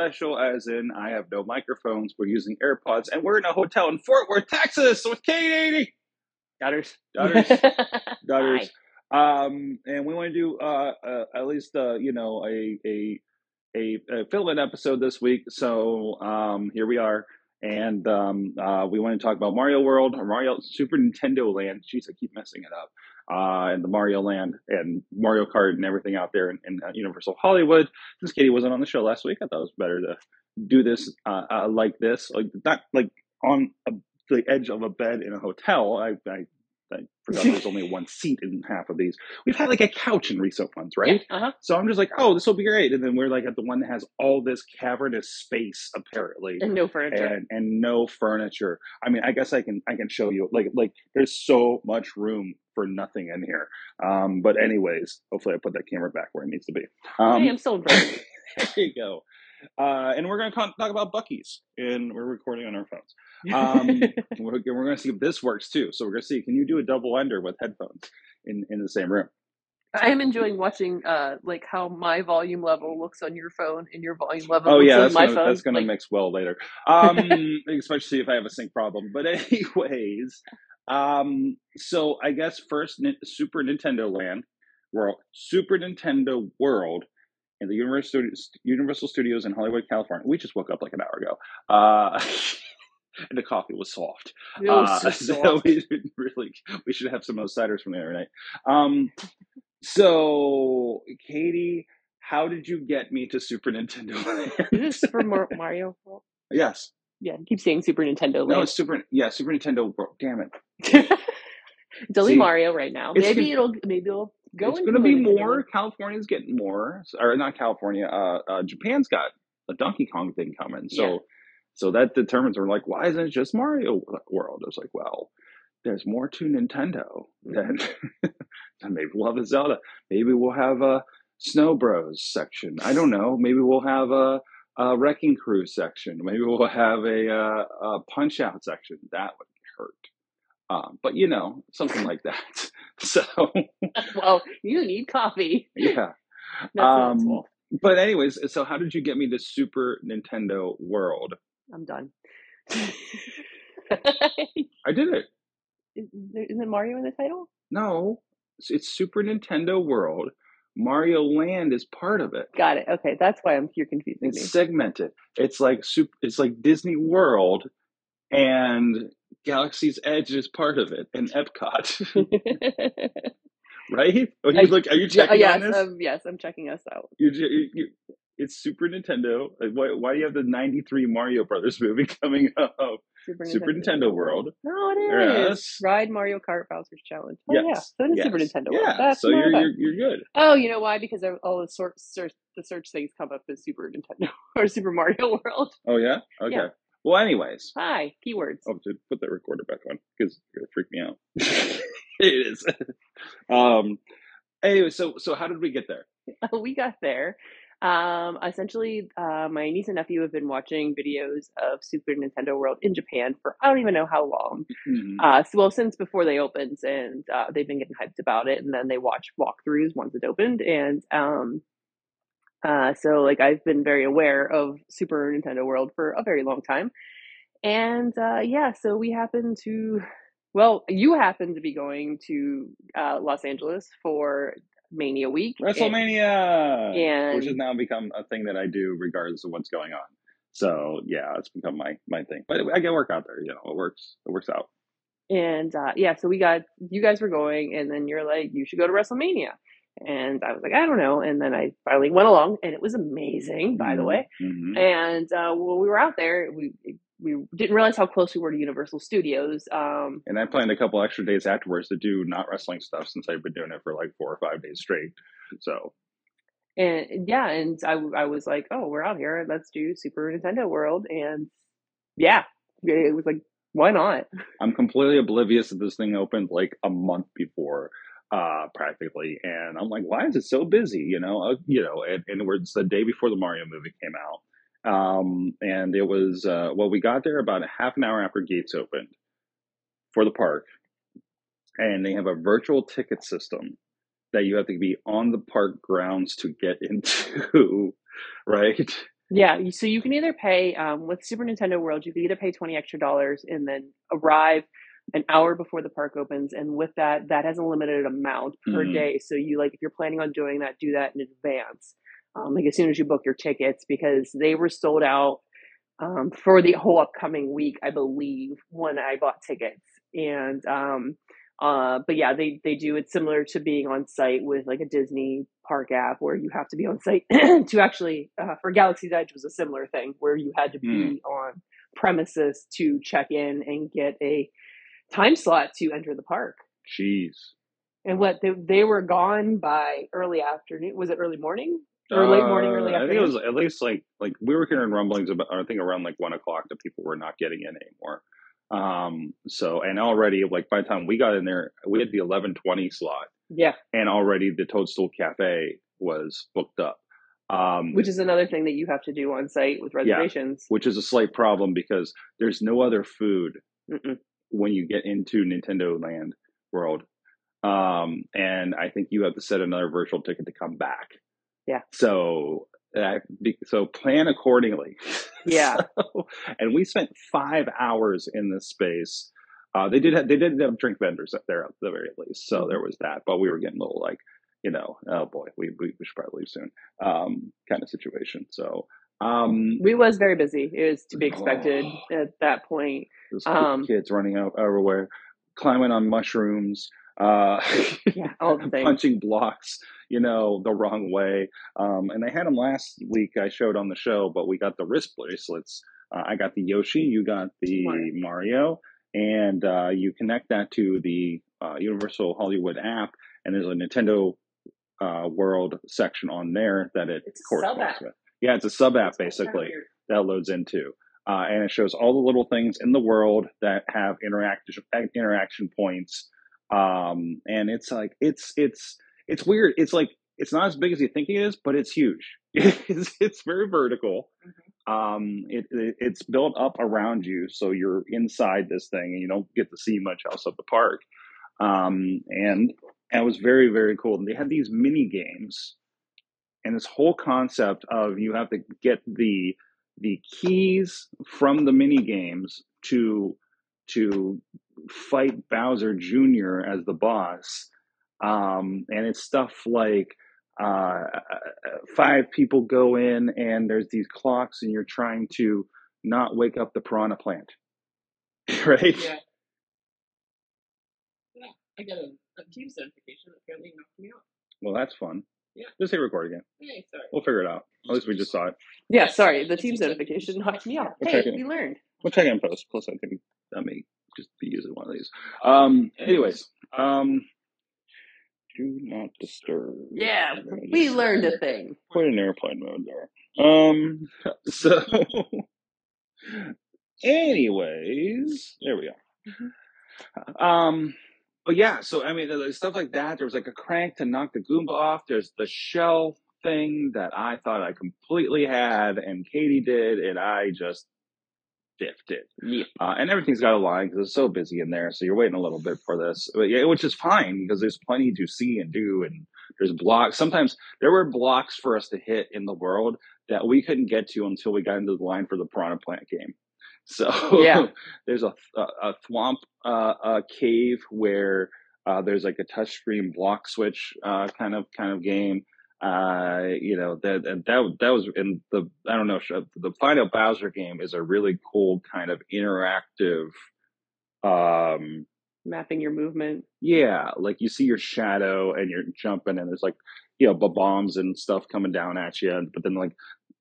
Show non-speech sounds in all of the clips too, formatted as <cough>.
Special as in I have no microphones, we're using AirPods, and we're in a hotel in Fort Worth, Texas with Katie. Daughters, daughters, <laughs> daughters. Um, and we want to do uh, uh, at least uh, you know a a a, a fill-in episode this week. So um, here we are, and um, uh, we want to talk about Mario World or Mario Super Nintendo Land. Jeez, I keep messing it up. Uh, and the Mario Land and Mario Kart and everything out there in, in uh, Universal Hollywood. Since Katie wasn't on the show last week, I thought it was better to do this uh, uh, like this, like not like on a, the edge of a bed in a hotel. I, I I forgot there's only one seat in half of these. We've had like a couch in recent ones, right? Yeah, uh-huh. So I'm just like, oh, this will be great. And then we're like at the one that has all this cavernous space, apparently, And no furniture. and and no furniture. I mean, I guess I can I can show you like like there's so much room for nothing in here. Um, but anyways, hopefully I put that camera back where it needs to be. Um, I am still <laughs> there you go. Uh, and we're going to talk about Buc-ee's, and we're recording on our phones. Um, <laughs> we're, we're going to see if this works too. So we're going to see, can you do a double ender with headphones in, in the same room? I am enjoying watching uh like how my volume level looks on your phone and your volume level Oh looks yeah, that's gonna, phone. that's going to Like, mix well later. <laughs> Um, especially if I have a sync problem. But <laughs> anyways, um, so I guess first Super Nintendo Land, World, Super Nintendo World, in the Universal Studios, Universal Studios in Hollywood, California. We just woke up like an hour ago. Uh, and the coffee was soft. was Uh, <laughs> so so we didn't really we should have some of those ciders from the other night. Um, so Katie, how did you get me to Super Nintendo <laughs> Land? Is this for Mario? World? yes, Yeah, I keep saying Super Nintendo no, it's Super. Yeah, Super Nintendo World. Damn it, <laughs> it's only See, Mario right now. Maybe gonna- it'll maybe it'll go. it's going to be Nintendo more. Land. California's getting more, or not California. Uh, uh, Japan's got a Donkey Kong thing coming, so Yeah. So that determines. We're like, why isn't it just Mario World? It's like, well, there's more to Nintendo than, <laughs> than maybe we'll have a Zelda. Maybe we'll have a Snow Bros section. I don't know. Maybe we'll have a, a Wrecking Crew section. Maybe we'll have a, uh a Punch Out section. That would hurt. Um, but you know, something like that. <laughs> So <laughs> well, you need coffee. yeah. That's um. But anyways, so how did you get me to Super Nintendo World? I'm done. <laughs> I did it. is, it Mario in the title? No, it's, it's Super Nintendo World. Mario Land is part of it. Got it. Okay, that's why I'm you're confusing It's me. segmented. It's like super, It's like Disney World, and Galaxy's Edge is part of it, and Epcot, <laughs> <laughs> right? Are you I- look? Are you checking yes, on this? um, yes, I'm checking us out. You, you, you, it's Super Nintendo. Like, why, why do you have the '93 Mario Brothers <laughs> movie coming up? Super, Super Nintendo World. No, it is. Yes. Ride Mario Kart Bowser's Challenge. Oh yeah, Yes. so it is Yes. Super Nintendo. Yeah. That's so you're, you're you're good. Oh, you know why? Because all the sort search the search things come up as Super Nintendo <laughs> or Super Mario World. Oh yeah. Okay. Yeah. Well, anyways, Hi, keywords. oh, dude, put that recorder back on because it's gonna freak me out. <laughs> it is. um. Anyway, so so how did we get there? we got there. Um, essentially, uh, my niece and nephew have been watching videos of Super Nintendo World in Japan for I don't even know how long. Mhm. Uh, so, well, since before they opened, and uh, they've been getting hyped about it, and then they watch walkthroughs once it opened, and um, uh, so like I've been very aware of Super Nintendo World for a very long time, and uh, yeah, so we happen to, well, you happen to be going to uh, Los Angeles for Mania Week, WrestleMania, and- which has now become a thing that I do regardless of what's going on. So yeah, it's become my my thing. But I get work out there. You know, it works. It works out. And uh, yeah, so we got you guys were going, and then you're like, you should go to WrestleMania. And I was like, I don't know. And then I finally went along, and it was amazing, by the Mhm. way. Mhm. And uh, when we were out there, we we didn't realize how close we were to Universal Studios. Um, And I planned a couple extra days afterwards to do not wrestling stuff since I've been doing it for like four or five days straight. So and yeah, and I I was like, oh, we're out here. Let's do Super Nintendo World, and yeah, it was like, why not? <laughs> I'm completely oblivious that this thing opened like a month before uh practically and i'm like why is it so busy you know uh, you know and, and it was the day before the mario movie came out um and it was uh well we got there about a half an hour after gates opened for the park and they have a virtual ticket system that you have to be on the park grounds to get <laughs> into right Yeah, so you can either pay um, with Super Nintendo World, you can either pay twenty extra dollars and then arrive an hour before the park opens, and with that, that has a limited amount per Mhm. day. So you like if you're planning on doing that, do that in advance, um, like as soon as you book your tickets, because they were sold out um, for the whole upcoming week, I believe, when I bought tickets. And um, uh, but yeah, they they do it similar to being on site with like a Disney park app where you have to be on site <clears throat> to actually uh, for Galaxy's Edge was a similar thing where you had to be on premises to check in and get a time slot to enter the park. jeez And what they, they were gone by early afternoon. Was it early morning or late morning, early Uh, I think it was at least like like we were hearing rumblings about. I think around like one o'clock that people were not getting in anymore. Um. So and already like by the time we got in there, we had the eleven twenty slot, yeah, and already the Toadstool Cafe was booked up. Um, which is another thing that you have to do on site with Yeah. reservations. which is a slight problem because there's no other food Mm-mm. when you get into Nintendo Land World. Um, and I think you have to set another virtual ticket to come back. Yeah. So that so plan accordingly. Yeah. <laughs> So- and we spent five hours in this space. Uh, they did have, they did have drink vendors up there at the very least, so there was that. But we were getting a little like, you know, oh boy, we we, we should probably leave soon, um, kind of situation. So um, We was very busy. It was to be expected at that point. Um, kids running out everywhere, climbing on mushrooms, uh, Yeah, all the <laughs> things. punching blocks, you know, the wrong way. Um, and they had them last week. I showed on the show, but we got the wrist bracelets. Uh, I got the Yoshi. You got the Mario. Mario, and uh, you connect that to the uh, Universal Hollywood app, and there's a Nintendo uh, World section on there that it It's corresponds with. Yeah, it's a sub app basically that loads into. Uh, and it shows all the little things in the world that have interaction interaction points. Um, and it's like it's it's it's weird. It's like it's not as big as you think it is, but it's huge. <laughs> it's, it's very vertical. Um, it, it it's built up around you, so you're inside this thing, and you don't get to see much else of the park. Um, and and it was very very cool. And they had these mini games, and this whole concept of you have to get the the keys from the mini games to to fight Bowser Jr. as the boss. Um, and it's stuff like uh, five people go in and there's these clocks and you're trying to not wake up the piranha plant. <laughs> right? Yeah. Yeah, I got a, a Teams notification that apparently knocked me out. Well, that's fun. Yeah. Just hit record again. Hey, sorry. We'll figure it out. At least we just saw it. Yeah, sorry, the Teams notification knocked me out. We'll Hey, we learned. We'll check it in post. Plus, I think I may just be using one of these. Um, anyways, um, do not disturb. Yeah, we just learned a thing. Put in airplane mode there. Um, <laughs> so, anyways, there we go. Um, but yeah, so I mean, stuff like that. There was like a crank to knock the Goomba off. There's the shell thing that I thought I completely had, and Katie did, and I just it. Yep. Uh, and everything's got a line because it's so busy in there. So you're waiting a little bit for this, but yeah, which is fine because there's plenty to see and do. And there's blocks. Sometimes there were blocks for us to hit in the world that we couldn't get to until we got into the line for the Piranha Plant game. <laughs> So Yeah. <laughs> there's a, a, a thwomp uh, uh, cave where uh, there's like a touchscreen block switch uh, kind of kind of game. Uh, you know that that that that was in the I don't know the Final Bowser game is a really cool kind of interactive. Um, Mapping your movement. yeah, like you see your shadow and you're jumping, and there's like you know bombs and stuff coming down at you, but then like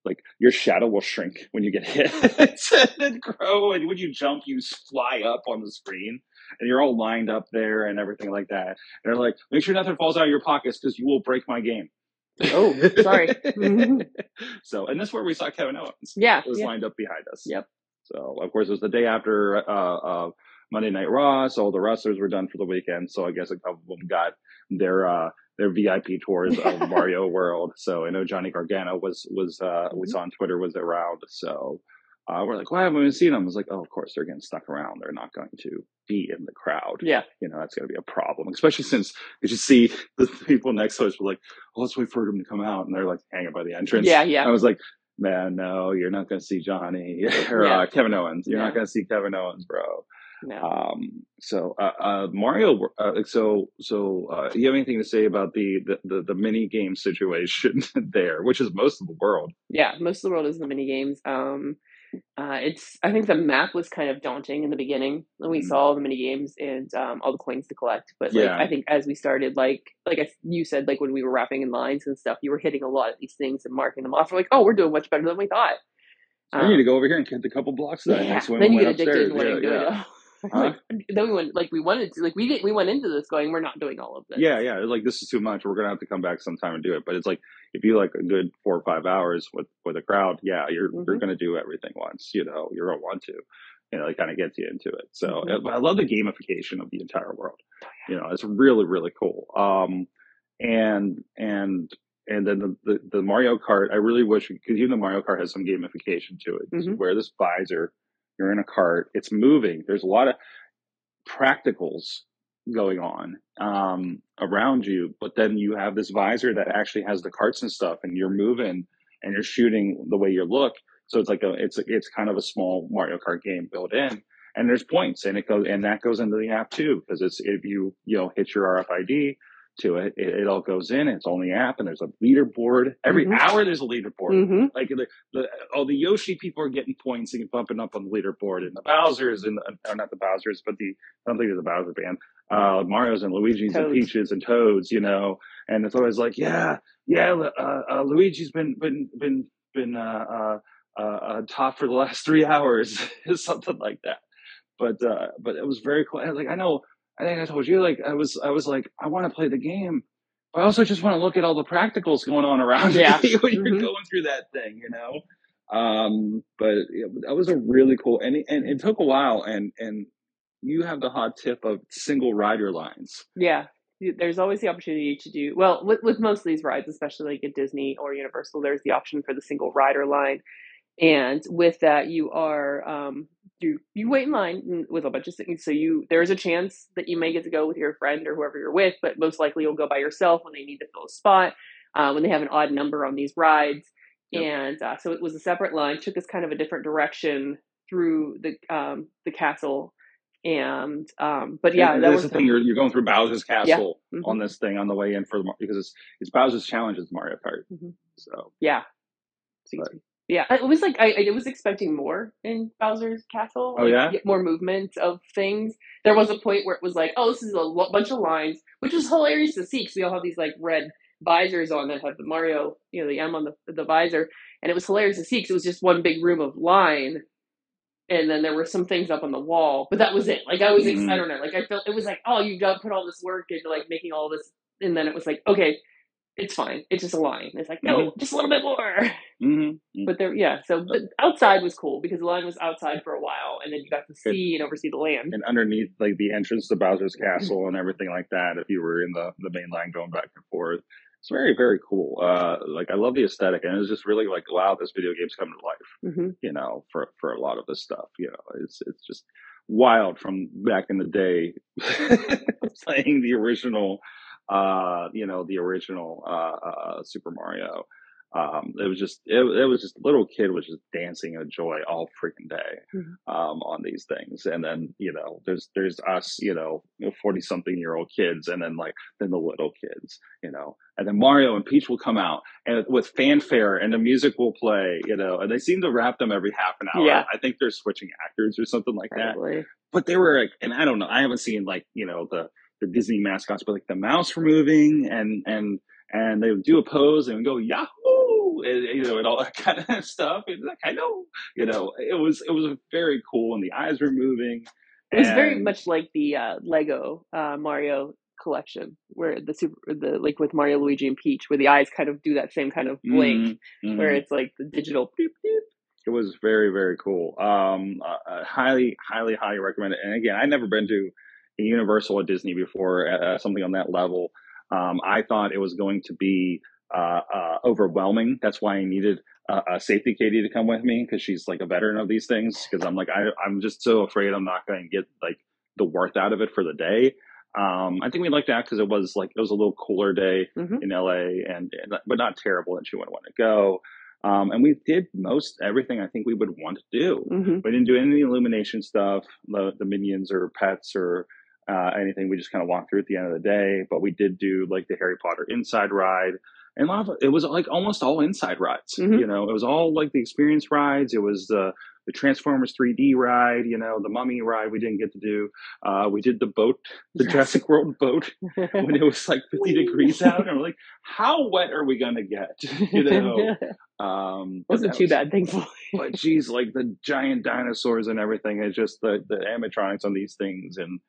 like your shadow will shrink when you get <laughs> hit and then grow, and when you jump, you fly up on the screen, and you're all lined up there and everything like that. And they're like, make sure nothing falls out of your pockets because you will break my game. Oh, sorry. <laughs> so, and this is where we saw Kevin Owens. Yeah, was yeah. lined up behind us. Yep. So, of course, it was the day after uh, uh, Monday Night Raw, so all the wrestlers were done for the weekend. So, I guess a couple of them got their uh, their VIP tours of <laughs> Mario World. So, I know Johnny Gargano was was uh, we Mhm. saw on Twitter was around. So. Uh, we're like, why haven't we seen them? I was like, oh, of course, they're getting stuck around. They're not going to be in the crowd Yeah. you know, that's going to be a problem, especially since you see <laughs> the people next to us were like, oh, let's wait for them to come out. And they're like hanging by the entrance. Yeah, yeah. I was like, man, no, you're not going to see Johnny <laughs> or Yeah. uh, Kevin Owens. You're Yeah. not going to see Kevin Owens, bro. No. Um, so, uh, uh, Mario, uh, so, so, uh, you have anything to say about the, the, the, the mini game situation <laughs> there, which is most of the world? yeah, most of the world is the mini games. Um, uh, it's I think the map was kind of daunting in the beginning when we Mhm. saw all the mini games and um, all the coins to collect. But like Yeah. I think as we started, like like I, you said, like when we were wrapping in lines and stuff, you were hitting a lot of these things and marking them off. We're like, oh, we're doing much better than we thought. I need to go over here and get a couple blocks of that. Um, yeah. Then you get addicted upstairs. and Yeah, to go. yeah. Huh? <laughs> like, then we went like we wanted to like we did we went into this going we're not doing all of this. Yeah, yeah. Like this is too much. We're gonna have to come back sometime and do it. But it's like if you like a good four or five hours with with a crowd, yeah, you're you're Mhm. gonna do everything once. You know, you're gonna want to. You know, it kind of gets you into it. So Mhm. I love the gamification of the entire world. You know, it's really really cool. Um, and and and then the, the, the Mario Kart, I really wish because even the Mario Kart has some gamification to it. Mhm. Where this visor, you're in a cart, it's moving. There's a lot of practicals going on um, around you, but then you have this visor that actually has the carts and stuff, and you're moving and you're shooting the way you look. So it's like a it's it's kind of a small Mario Kart game built in, and there's points, and it goes and that goes into the app too because it's if you you know hit your RFID to it, it, it all goes in. It's on the app, and there's a leaderboard every Mhm. hour. There's a leaderboard. hmm Like the, the all the Yoshi people are getting points and bumping up on the leaderboard, and the Bowser's and the, or not the Bowser's, but the I don't think there's a Bowser band. Uh, Mario's and Luigi's and Peaches and Toads, you know, and it's always like, yeah, yeah, uh, uh, Luigi's been been been been uh, uh, uh, uh, top for the last three hours, <laughs> something like that. But uh, but it was very cool. I was like, I know, I think I told you, like, I was I was like, I want to play the game. But I also just want to look at all the practicals going on around Yeah. you <laughs> when you're Mhm. going through that thing, you know. Um, but it, that was a really cool, and it, and it took a while. And and you have the hot tip of single rider lines. Yeah. There's always the opportunity to do well with, with most of these rides, especially like at Disney or Universal. There's the option for the single rider line, and with that, you are um, you you wait in line with a bunch of things. So you there is a chance that you may get to go with your friend or whoever you're with, but most likely you'll go by yourself when they need to fill a spot uh, when they have an odd number on these rides. Yep. And uh, so it was a separate line, took us kind of a different direction through the um, the castle. And um, but yeah, And that that's was the thing. You're you're going through Bowser's castle Mhm. on this thing on the way in for the because it's it's Bowser's challenge is Mario Kart. Mhm. So Yeah. But-. Yeah, it was like I, I was expecting more in Bowser's Castle. Oh, yeah? get more movement of things. There was a point where it was like, oh, this is a lo- bunch of lines, which was hilarious to see because we all have these like red visors on that have the Mario, you know, the M on the the visor, and it was hilarious to see because it was just one big room of line, and then there were some things up on the wall, but that was it. Like I was, Mhm. I don't know, like I felt it was like, oh, you got to put all this work into like making all this, and then it was like, okay, it's fine, it's just a line. It's like, no, just a little bit more. <laughs> mm-hmm. But there, yeah. So but outside was cool because the line was outside for a while, and then you got to see and oversee the land. and underneath like the entrance to Bowser's castle and everything like that, if you were in the the main line going back and forth, it's very very cool. Uh, like I love the aesthetic, and it's just really like wow, this video game's coming to life. hmm You know, for for a lot of this stuff, you know, it's it's just wild from back in the day <laughs> playing the original uh you know the original uh, uh super mario. Um it was just it, it was just little kid was just dancing in joy all freaking day Mhm. um on these things. And then you know there's there's us you know 40 something year old kids and then like then the little kids you know. And then mario and peach will come out and with fanfare and the music will play you know and they seem to wrap them every half an hour. Yeah. i think they're switching actors or something like that. But they were like, and I don't know, I haven't seen like you know the the Disney mascots, but like the mouse were moving and and and they would do a pose and go Yahoo, and, you know, and all that <laughs> kind of stuff. And like I know, you know, it was it was very cool, and the eyes were moving. It was very much like the uh, Lego uh, Mario collection where the super the like with Mario, Luigi, and Peach, where the eyes kind of do that same kind of blink, Mhm, where mhm. it's like the digital. Boop, boop. It was very, very cool. Um, uh, highly, highly, highly recommend it. And again, I'd never been to Universal at Disney before, uh, something on that level. Um, I thought it was going to be uh, uh, overwhelming. That's why I needed uh, a safety Katie to come with me because she's like a veteran of these things. Because I'm like, I, I'm just so afraid I'm not going to get like the worth out of it for the day. Um, I think we liked that because it was like it was a little cooler day Mhm. in LA, and, and but not terrible, and she wouldn't want to go. Um, and we did most everything I think we would want to do. Mhm. We didn't do any illumination stuff, the, the minions or pets or uh, anything. We just kind of walked through at the end of the day. But we did do like the Harry Potter inside ride, and a lot of it, was like almost all inside rides. Mhm. You know, it was all like the experience rides. It was the the Transformers 3D ride. You know, the Mummy ride we didn't get to do. Uh, we did the boat, the <laughs> Jurassic World boat <laughs> when it was like 50 degrees out, and we're like, how wet are we gonna get? <laughs> You know. Um, wasn't too was- bad, thankfully. but geez, like the giant dinosaurs and everything, it's just the the animatronics on these things, and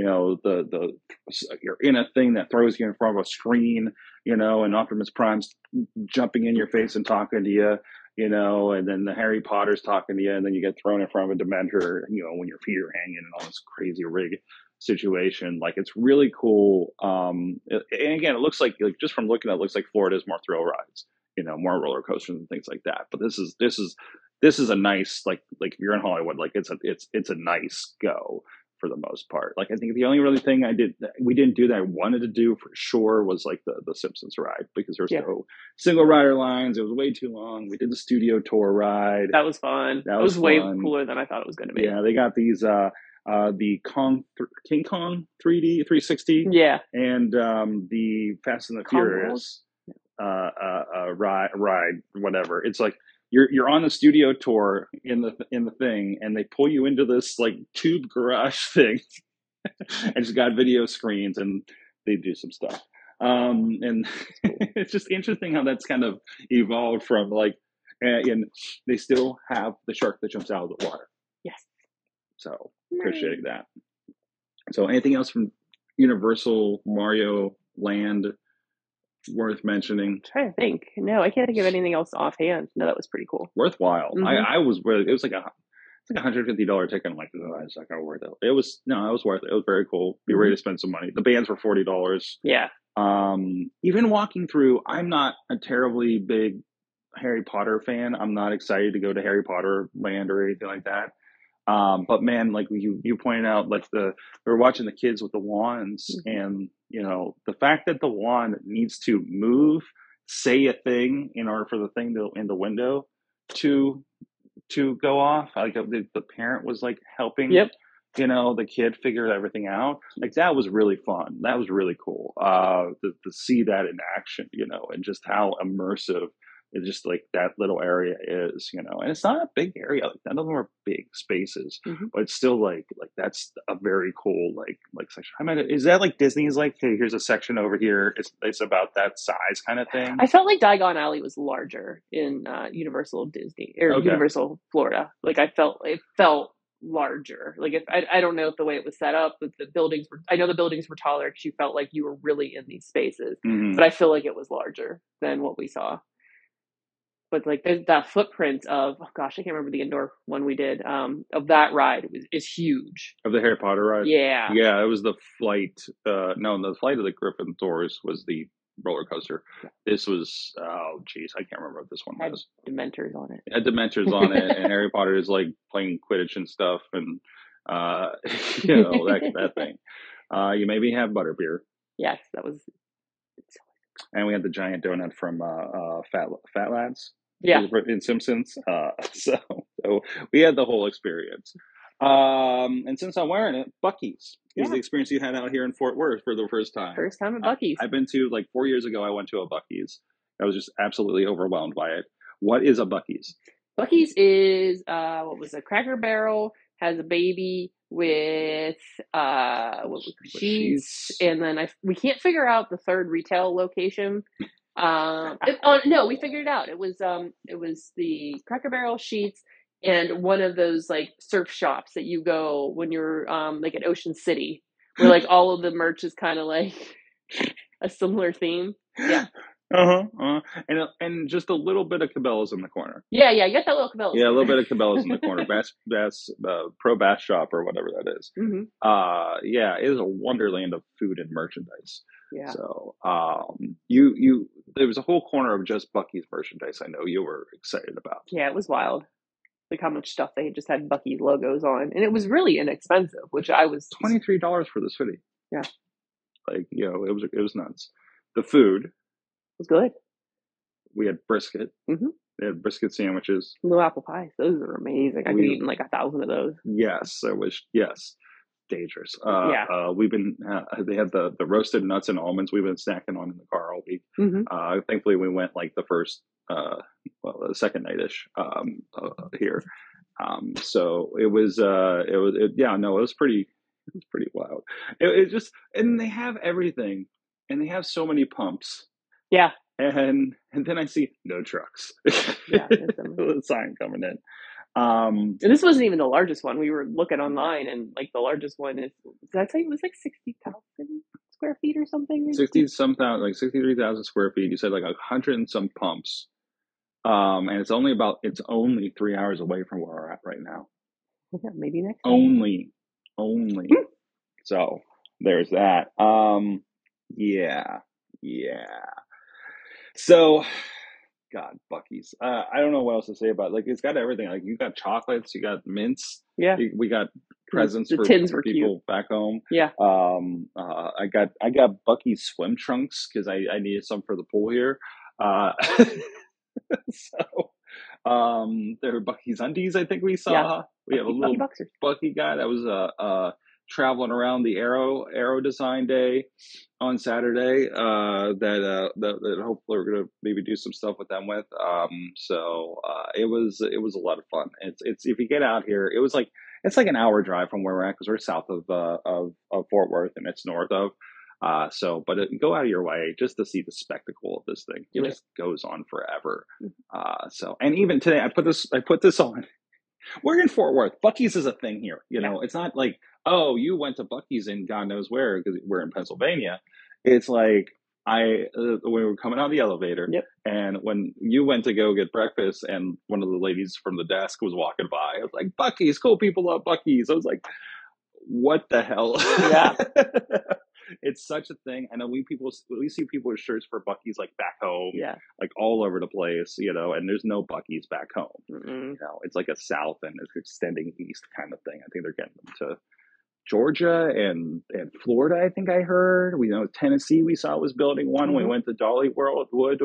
you know the the you're in a thing that throws you in front of a screen, you know, and Optimus Prime's jumping in your face and talking to you, you know, and then the Harry Potter's talking to you, and then you get thrown in front of a Dementor, you know, when your feet are hanging and all this crazy rig situation. Like it's really cool. Um, and again, it looks like like just from looking at it, it looks like Florida's more thrill rides you know more roller coasters and things like that but this is this is this is a nice like like if you're in hollywood like it's a it's it's a nice go for the most part like i think the only really thing i did we didn't do that i wanted to do for sure was like the the simpsons ride because there's Yeah. no single rider lines it was way too long we did the studio tour ride That was fun. That That was, was way fun. cooler than I thought it was going to be. yeah they got these uh uh the kong king kong 3d 360 Yeah. and um, the Fast and the Kong Furious uh, uh, uh, ride, ride, whatever. It's like you're you're on the studio tour in the in the thing, and they pull you into this like tube garage <laughs> thing, <laughs> and it's got video screens, and they do some stuff. Um, and <laughs> it's just interesting how that's kind of evolved from like, and, and they still have the shark that jumps out of the water. Yes. So appreciate that. So, anything else from Universal Mario Land worth mentioning? trying to think. No, I can't think of anything else offhand. No, that was pretty cool. Worthwhile. Mhm. I, I was really. It was like a. It's like a hundred fifty dollar ticket. I'm like, oh, it's not gonna worth it. It was no, it was worth it. It was very cool. Be ready to spend some money. The bands were forty dollars. Yeah. Um, even walking through, I'm not a terribly big Harry Potter fan. I'm not excited to go to Harry Potter Land or anything like that. Um, but man, like you you pointed out, like the we were watching the kids with the wands, Mhm. and you know the fact that the wand needs to move, say a thing in order for the thing to in the window to to go off. Like the, the parent was like helping Yep. you know the kid figured everything out like that was really fun that was really cool uh to, to see that in action you know and just how immersive it just like that little area is you know and it's not a big area like none of them are big spaces Mhm. but it's still like like that's a very cool like like section i mean is that like disney's like hey here's a section over here it's it's about that size kind of thing I felt like Diagon Alley was larger in uh, Universal Disney or Okay. Universal Florida. Like I felt it felt larger. Like if I, I don't know if the way it was set up, but the buildings were. I know the buildings were taller because you felt like you were really in these spaces, Mhm. but I feel like it was larger than what we saw. But like there's that footprint of oh gosh, I can't remember the indoor one we did. Um, of that ride was, is huge. of the harry potter ride Yeah. Yeah, it was the flight. Uh, no, the flight of the Griffin Doors was the roller coaster. This was oh geez, I can't remember what this one Had was. Dementors on it. It had Dementors on it, and Harry <laughs> Potter is like playing Quidditch and stuff, and uh, <laughs> you <laughs> know that that thing. Uh, you maybe have butterbeer, Yes, that was. and we had the giant donut from uh, uh, Fat Fat Lads. Yeah. in Simpsons. Uh, <laughs> so, so we had the whole experience. Um, and since I'm wearing it, Buc-ee's is the experience you had out here in Fort Worth for the first time. First time at Buc-ee's. I've been to like four years ago. I went to a Buc-ee's. I was just absolutely overwhelmed by it. What is a Buc-ee's? Buc-ee's is uh what was a Cracker Barrel has a baby with uh what was it, With sheets, sheets. and then I we can't figure out the third retail location. Um, <laughs> it- oh no, we figured it out. It was um it was the Cracker Barrel sheets and one of those like surf shops that you go when you're um like at Ocean City where like <laughs> all of the merch is kind of like <laughs> a similar theme. Yeah. Uh-huh, uh And uh, and just a little bit of Cabela's in the corner. Yeah, yeah, get that little Cabela's. Yeah, a little bit of Cabela's in the corner. Bass, Bass, uh, Pro Bass Shop or whatever that is. hmm Uh, yeah, it is a wonderland of food and merchandise. Yeah. So, um, you you there was a whole corner of just Buc-ee's merchandise. I know you were excited about. Yeah, it was wild. Like how much stuff they just had Bucky logos on, and it was really inexpensive, which I was Twenty three dollars for this hoodie. Yeah. like you know, it was it was nuts. The food was good. we had brisket. Mm-hmm. They had brisket sandwiches. Blue apple pies, those are amazing. I could We- eat like a thousand of those. Yes, there was yes, dangerous. Uh, Yeah. uh, we've been uh, they had the the roasted nuts and almonds we've been snacking on in the car all week. hmm Uh, thankfully, we went like the first, uh, well, the second night ish um, uh, here. Um, so it was, uh, it was, it, yeah, no, it was pretty, it was pretty wild. It, it just, and they have everything, and they have so many pumps, Yeah, and and then I see no trucks. <laughs> Yeah, the sign coming in. Um, and this wasn't even the largest one. We were looking online, and like the largest one is. Did I tell it was like sixty thousand square feet or something? sixty some thousand, like sixty three thousand square feet. You said like a hundred and some pumps. Um, and it's only about it's only three hours away from where we're at right now. <laughs> Yeah, maybe next. time. only only Hmm. so there's that um yeah yeah so god Buc-ee's uh i don't know what else to say about it. like it's got everything like you got chocolates you got mints Yeah, you- we got presents the for, tins were cute. people back home Yeah. um uh i got i got Buc-ee's swim trunks because i i needed some for the pool here uh <laughs> so um there were Buc-ee's undies i think we saw Yeah. we have a little Buc-ee. Buc-ee guy that was uh, uh, traveling around the Aero Aero Design Day on Saturday. Uh, that, uh, that that hopefully we're gonna maybe do some stuff with them with. Um, so uh, it was it was a lot of fun. It's it's if you get out here, it was like it's like an hour drive from where we're at because we're south of, uh, of of Fort Worth and it's north of. Uh, so, but it, go out of your way just to see the spectacle of this thing. It just goes on forever. Uh, so, and even today, I put this, I put this on. We're in Fort Worth. Buc-ee's is a thing here. You know, it's not like, oh, you went to Buc-ee's in God knows where because we're in Pennsylvania. It's like I uh, we were coming out of the elevator, Yep. and when you went to go get breakfast, and one of the ladies from the desk was walking by, I was like, Buc-ee's, cool people love Buc-ee's. I was like, what the hell? Yeah. <laughs> it's such a thing. I know we people we see people with shirts for Buc-ee's like back home, Yeah. like all over the place, you know, and there's no Buc-ee's back home. Mm-mm. You know, it's like a south and it's extending east kind of thing. I think they're getting them to Georgia and and Florida. I think I heard. We know Tennessee. We saw was building one. We Mhm. went to Dolly World Wood.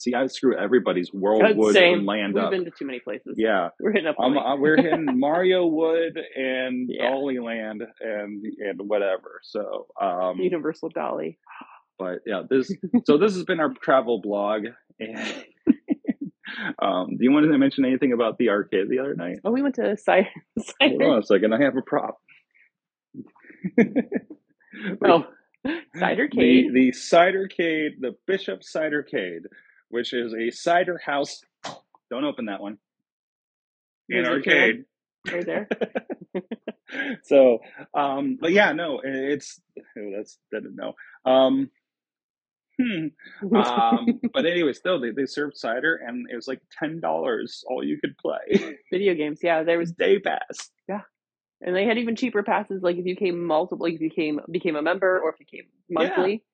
See, I screw everybody's World Wood same. and land We've up. been to too many places. Yeah, We're hitting up. um, we're hitting <laughs> Mario Wood and Yeah. Dolly Land and and whatever. So, um, Universal Dolly. but yeah, this. so this has been our travel blog. And <laughs> um, do you want to mention anything about the arcade the other night? Oh, we went to Cider. Hold on a second. I have a prop. <laughs> oh, Cider the, Cade. the Cidercade, the Bishop Cidercade, which is a cider house. Don't open that one. In arcade. right there. <laughs> so, um, but yeah, no, it's oh, that's that no. Um, hmm. <laughs> um, but anyway, still they, they served cider and it was like ten dollars all you could play. Video games. Yeah, there was, was day pass. Yeah. And they had even cheaper passes. Like if you came multiple, like if you came became a member or if you came monthly.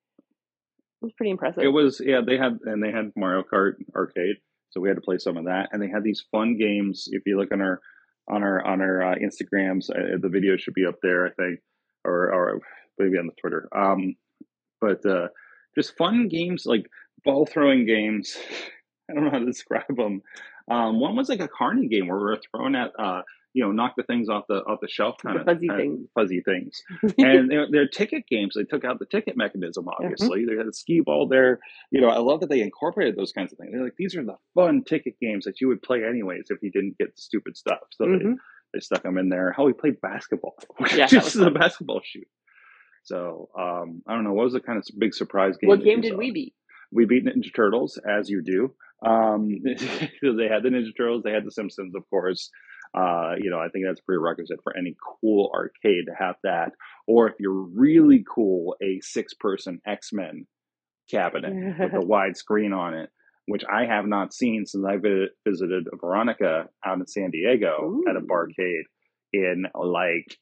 Was pretty impressive. It was yeah, they had and they had Mario Kart arcade, so we had to play some of that. And they had these fun games. If you look on our on our on our uh, Instagrams, uh, the video should be up there, I think, or or maybe on the Twitter. Um, but uh, just fun games like ball throwing games. <laughs> I don't know how to describe them. Um, one was like a carny game where we were throwing at uh, you know knock the things off the off the shelf The kind of fuzzy kind of things. fuzzy things <laughs> and they're, they're ticket games. They took out the ticket mechanism, obviously. They had a skee ball there. You know, I love that they incorporated those kinds of things. They're like, these are the fun ticket games that you would play anyways if you didn't get the stupid stuff. So they, Mhm. they stuck them in there. How we played basketball, <laughs> Yeah, just the basketball shoot. So um, I don't know. What was the kind of big surprise game? What game did saw? we beat? We beat Ninja Turtles as you do. Um, <laughs> they had the Ninja Turtles, they had the Simpsons, of course. Uh, you know, I think that's a prerequisite for any cool arcade to have that. Or if you're really cool, a six person X Men cabinet with a <laughs> wide screen on it, which I have not seen since I visited Veronica out in San Diego Ooh. at a barcade in like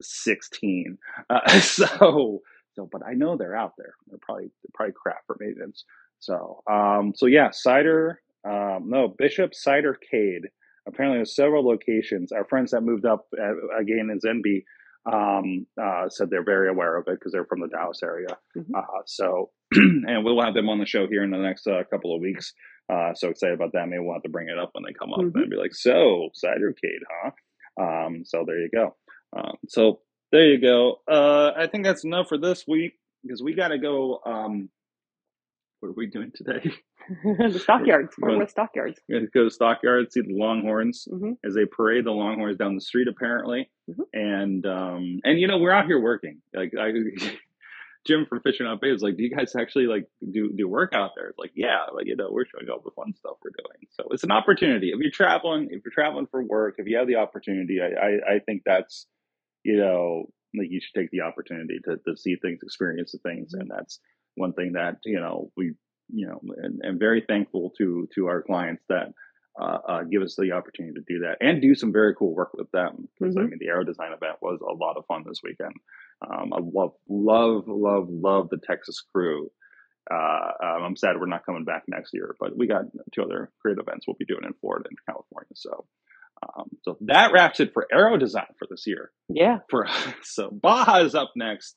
16. Uh, <laughs> so, so, but I know they're out there. They're probably they're probably crap for maintenance. So, um, so yeah, cider. Um, no, Bishop Cidercade. Apparently, there's several locations. Our friends that moved up uh, again in Zenby um, uh, said they're very aware of it because they're from the Dallas area. Mhm. Uh, so, <clears throat> and we'll have them on the show here in the next uh, couple of weeks. Uh, so excited about that. Maybe we'll have to bring it up when they come up Mhm. and be like, "So, Cidercade, huh?" Um, so there you go. Um, so there you go. Uh, I think that's enough for this week because we got to go. Um, what are we doing today? <laughs> the stockyards, Fort Run. Worth stockyards. we got to go to Stockyard, see the Longhorns hmm as they parade the Longhorns down the street, apparently. Mhm. And um, and you know we're out here working. Like I, <laughs> Jim from Fishing Out Bay was like, "Do you guys actually like do do work out there?" It's like, yeah, like you know we're showing all the fun stuff we're doing. So it's an opportunity. If you're traveling, if you're traveling for work, if you have the opportunity, I I, I think that's you know like you should take the opportunity to to see things, experience the things, and that's one thing that you know we you know and, and very thankful to to our clients that uh, uh, give us the opportunity to do that and do some very cool work with them. Because I Mhm. mean, the Aero Design event was a lot of fun this weekend. Um, I love, love, love, love the Texas crew. Uh, um, I'm sad we're not coming back next year, but we got two other great events we'll be doing in Florida and California. So, um, so that wraps it for Aero Design for this year. Yeah. For <laughs> so Baja is up next.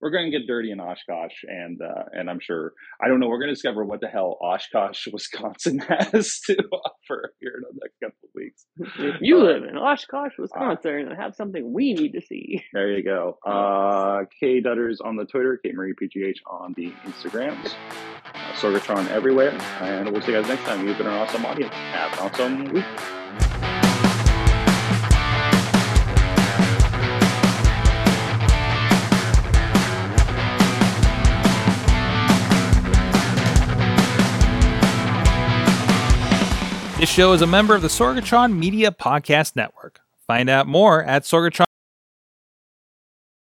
We're going to get dirty in Oshkosh, and uh, and I'm sure I don't know. We're going to discover what the hell Oshkosh, <laughs> Wisconsin has <laughs> to offer here in the next couple of weeks. If you Uh, live in Oshkosh, Wisconsin, and have something we need to see. <laughs> There you go. Uh, K Dutters on the Twitter, K Marie PGH on the Instagrams, uh, Sorgatron everywhere, and we'll see you guys next time. You've been an awesome audience. Have an awesome week. This show is a member of the Sorgatron Media Podcast Network. Find out more at Sorgatron.